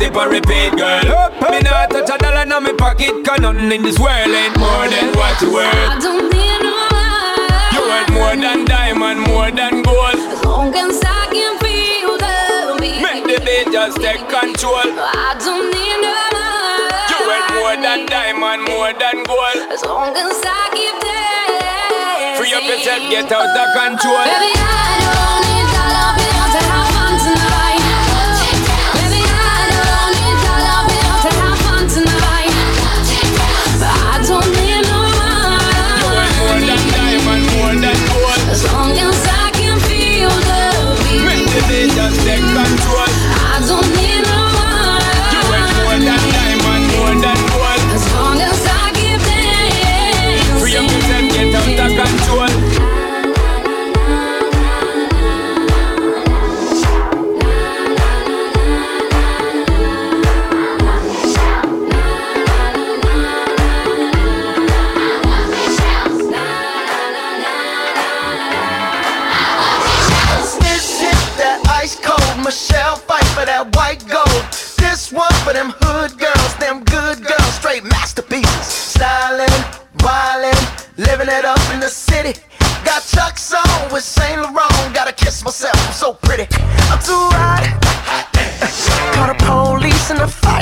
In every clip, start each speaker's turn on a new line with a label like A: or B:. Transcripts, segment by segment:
A: put it on repeat, girl. Up. Me not touch a dollar in my pocket, cause nothing in this world ain't more than what you worth.
B: I don't need no money.
A: You worth more than diamond, more than gold.
B: As long as I can feel the beat.
A: Make the beat just take control.
B: I don't need no money.
A: You worth more than diamond, more than gold.
B: As long as I keep dancing.
A: Free up yourself, get out of control.
B: Baby, I don't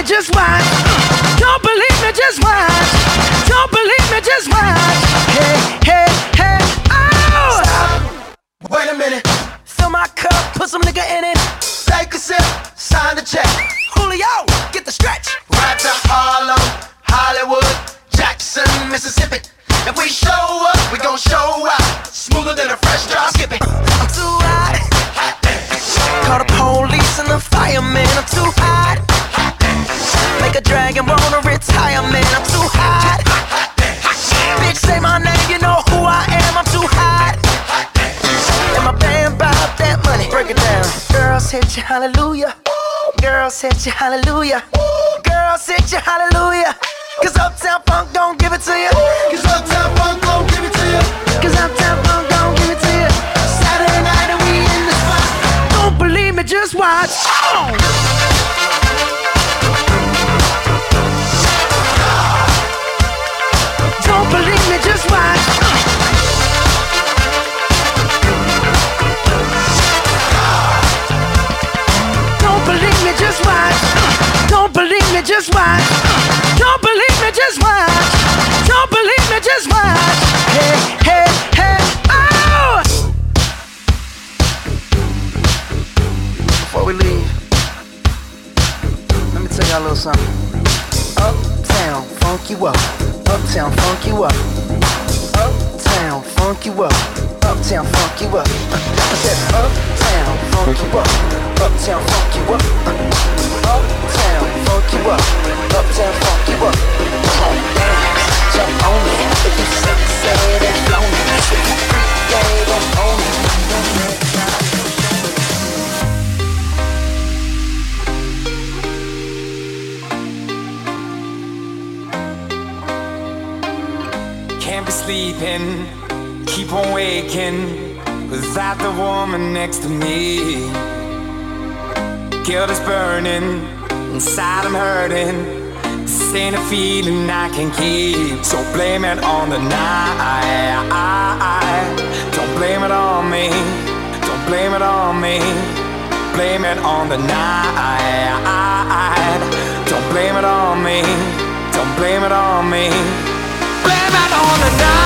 C: me, just watch. Don't believe me, just watch. Don't believe me, just watch. Hey, hey, hey, oh! Stop. Wait a minute. Fill my cup, put some nigga in it. Take a sip, sign the check. Julio, get the stretch. Right to Harlem, Hollywood, Jackson, Mississippi. If we show up, we gon' show out. Smoother than a fresh drop. Skip it. I'm too hot. Call the police and the fireman. I'm too hot. Make a dragon wanna retire, man. I'm too hot. Bitch, say my name, you know who I am. I'm too hot. And my band bout that money. Break it down. Girls hit you, hallelujah. Girls hit you, hallelujah. Girls hit you, hallelujah. Cause Uptown Funk don't give it to you. Cause Uptown Funk don't give it to you. Cause Uptown Funk just watch. Don't believe me, just watch. Don't believe me, just watch. Hey,
A: feeling I can keep. So blame it on the night. Don't blame it on me. Don't blame it on me.
D: blame it on the night. Don't blame it on me. Don't blame it on me. Blame it on the night.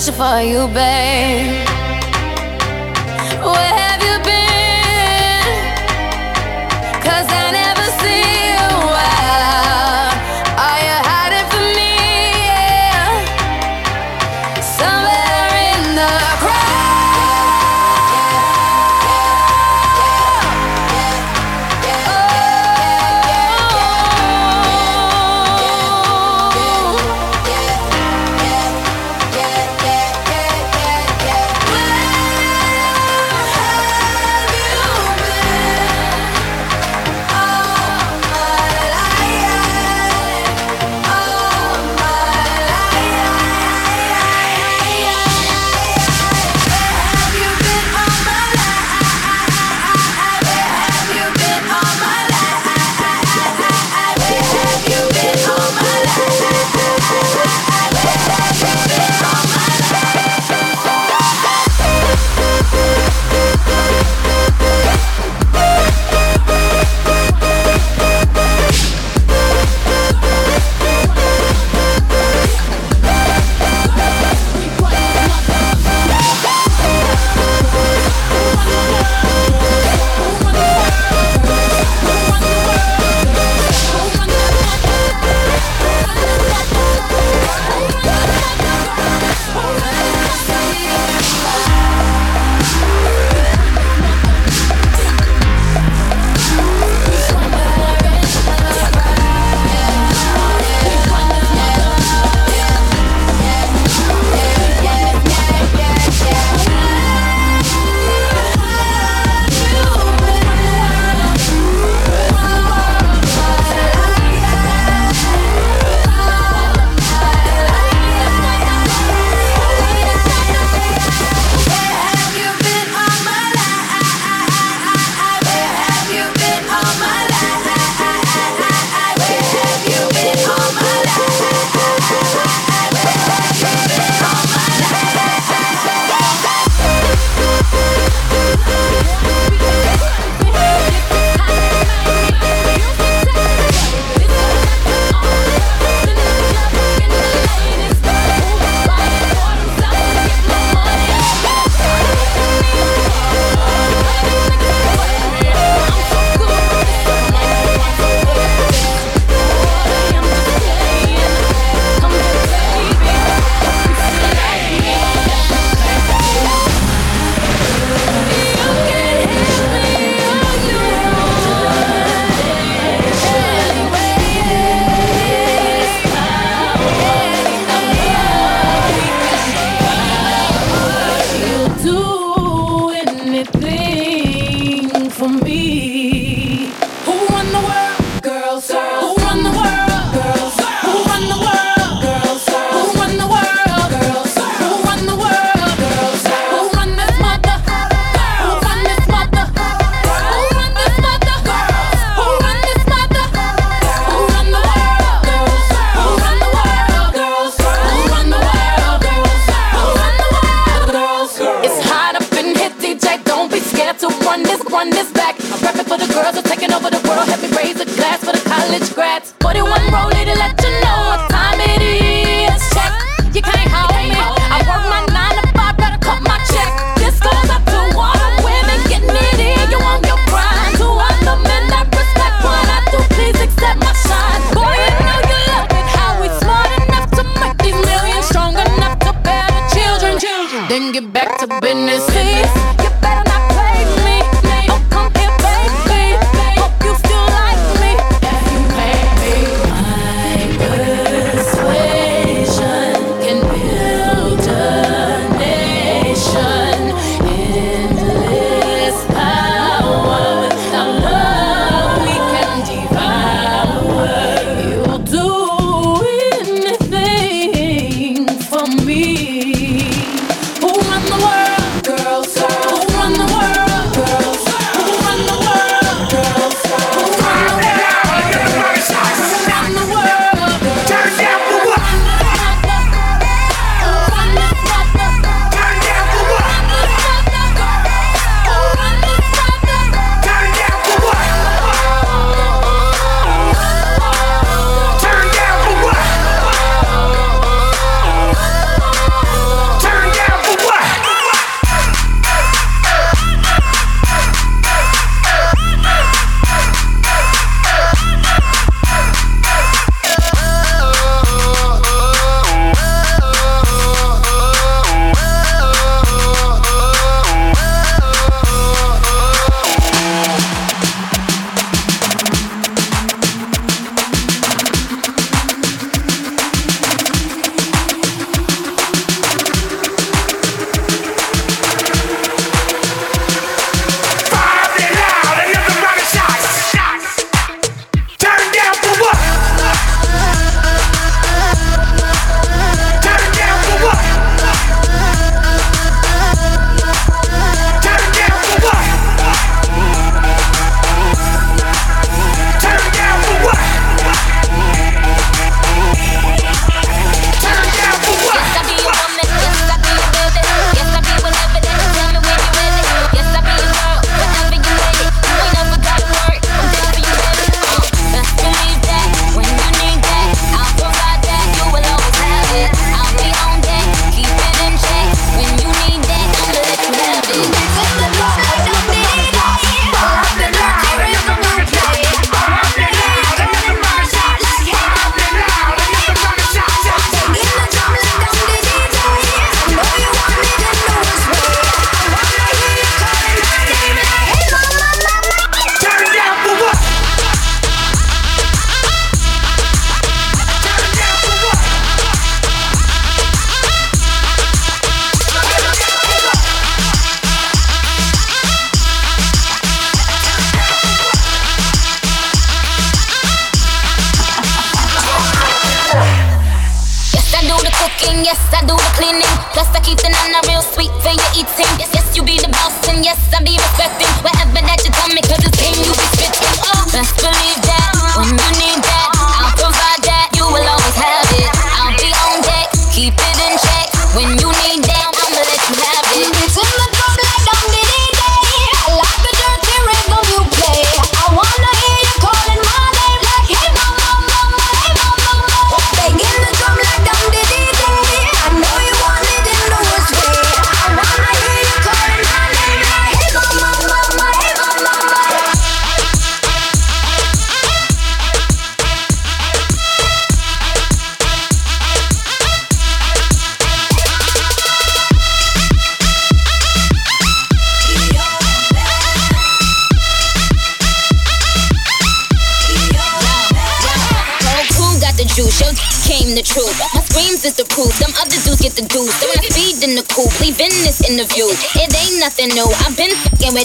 B: Searching for you, babe.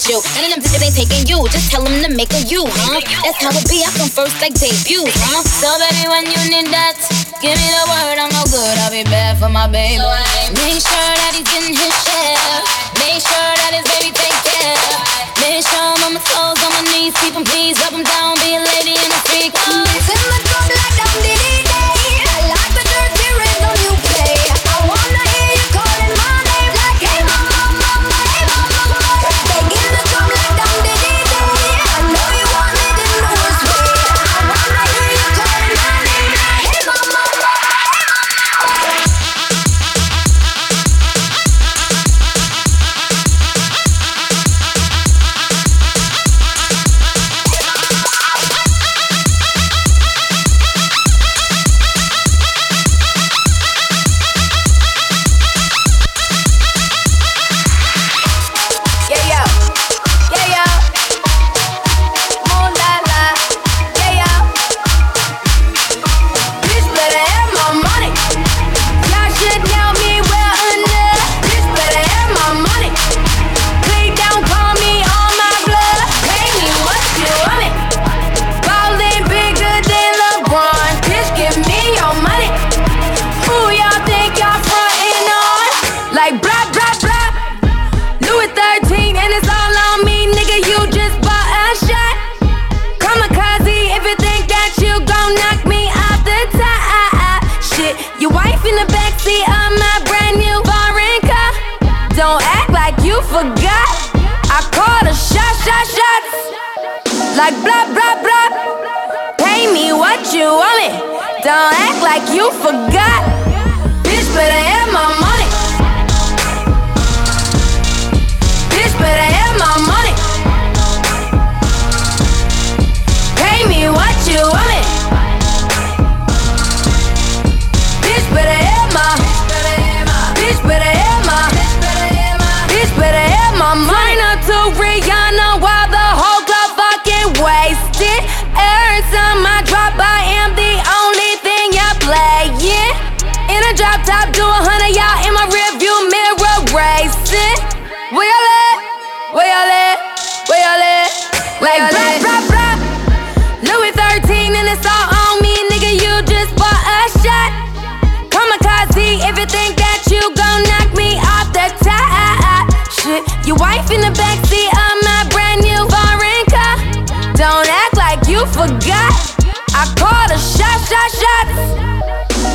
E: with you. None of them bitches ain't taking you. Just tell them to make a you, huh? That's how it be. I come first like debut, huh? So baby, when you need that, give me the word. I'm no good. I'll be bad for my baby. Make sure that he's getting his share.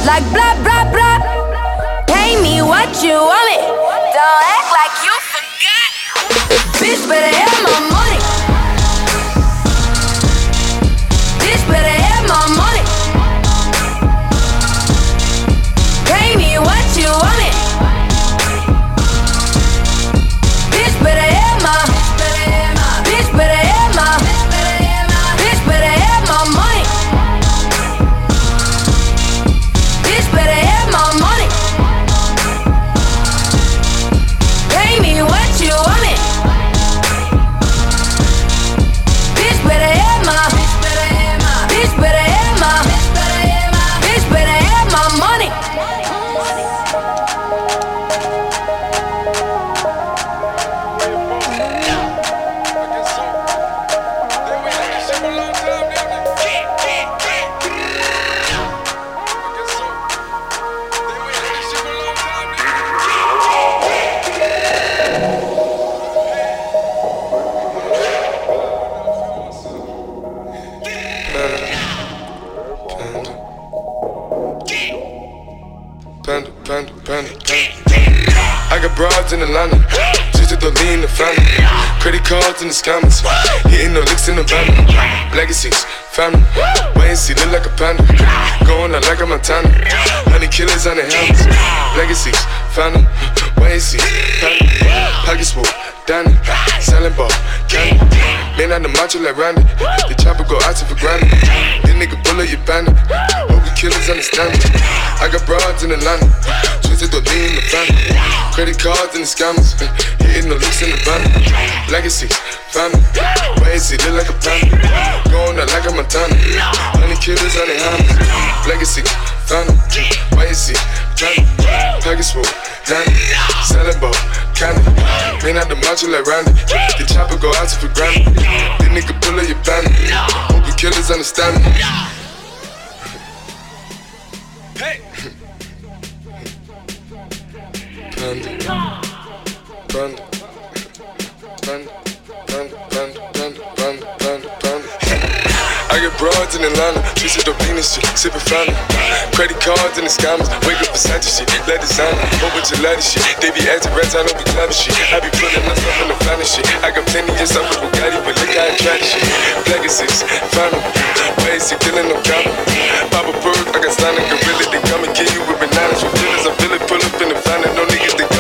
B: Like blah, blah, blah. Pay me what you want me. Don't act like you forgot. Bitch, better have
F: cards in the scammers, hitting the licks in the van. Legacies, family, wait see, look like a panda. Going out like a Montana, honey killers on the helmets. Legacies, family, wait see, family. Pockets full, Danny, selling ball, candy. Man on the macho like Randy, the chopper go out to for granted. This nigga bullet, you bandit. Hope killers understand me. I got broads in Atlanta, twisted the lean in the family. Credit cards and the scammers, hitting the looks in the van. Legacies, family, and see, look like a panda. Going out like a Montana, honey killers on their hands. Legacy, family, and see, family. Package full, Danny, selling ball, candy. Man out the macho like Randy, the chopper go out to for granted. This nigga pull up your bandit, hope the killers understand me. Run! Run! Run! I get broads in Atlanta, up Venus shit, sippin' fountain. Credit cards and the scammers, wake up Versace shit, let designer, whole bunch of lattice shit. They be acting rats, I don't be clever shit. I be us up in the finest shit. I got plenty of stuff with Bugatti, but look how I try this shit. Legacies, family, basic, killing no comma. Papa Bird, I got slime and gorilla, they come and kill you with bananas with feelings. I feel it, pull up in the fountain, no niggas, they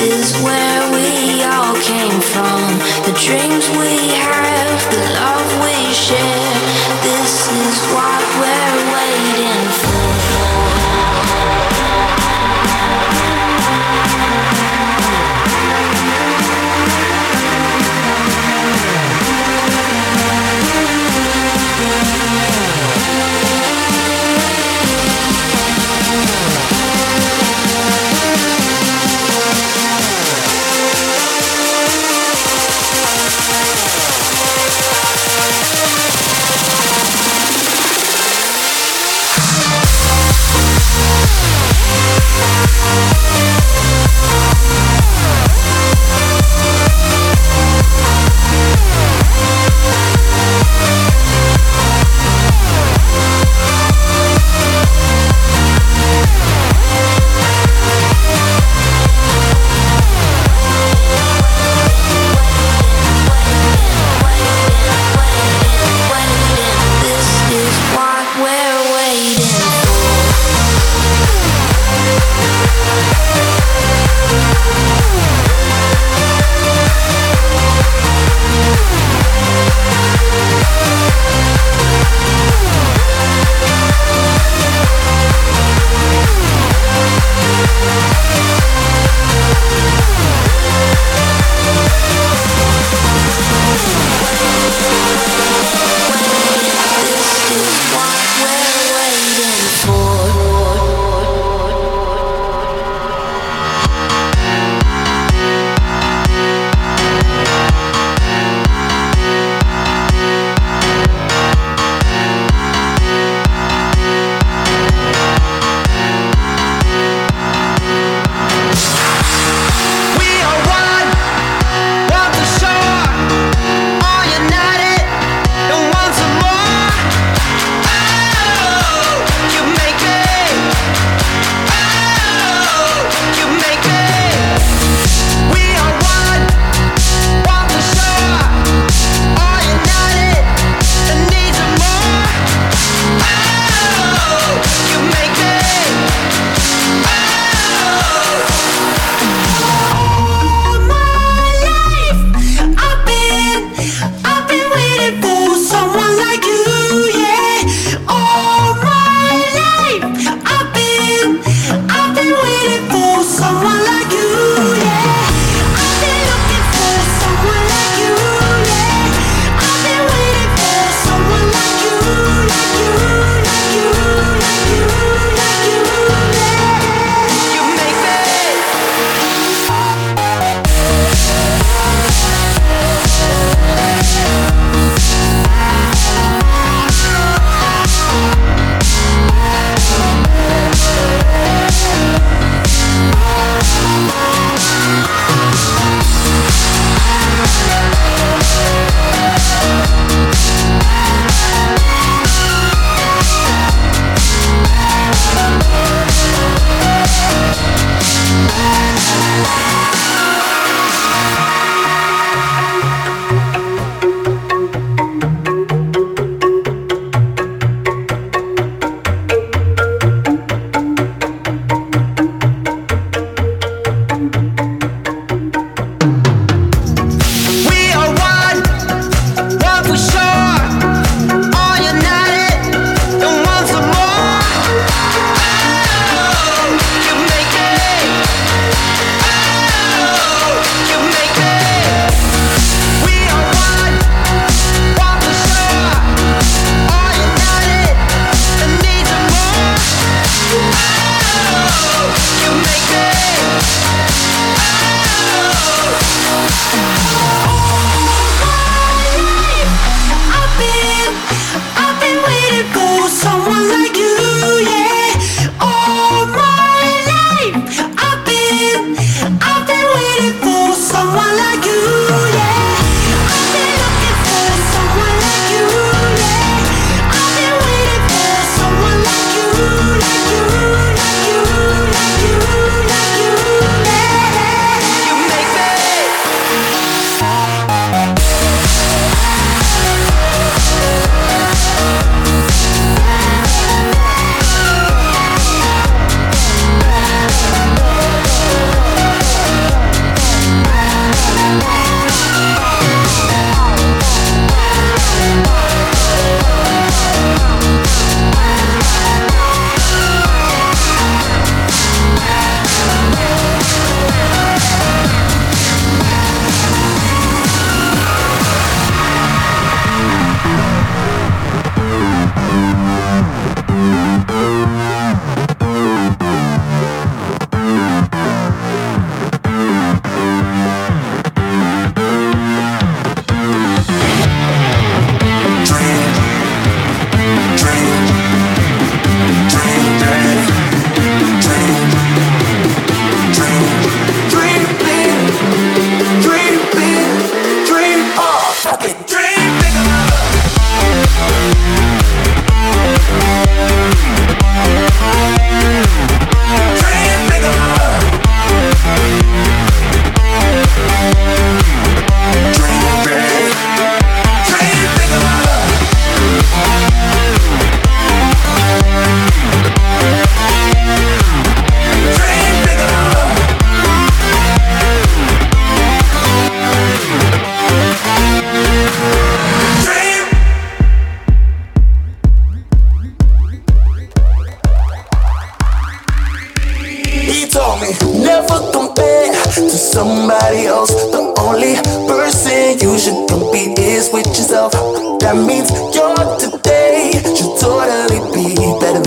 F: is
C: where
G: we
H: all came from, the dreams we
C: had.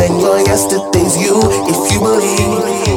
C: Than your yesterday's you if you believe.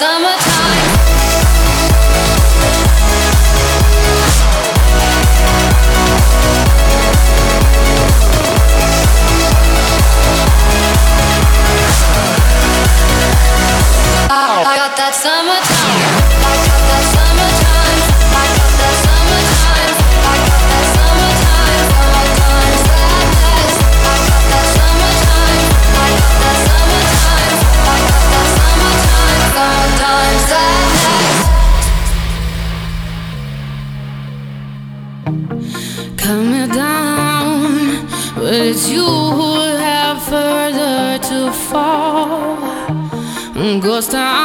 B: Got Ghost town,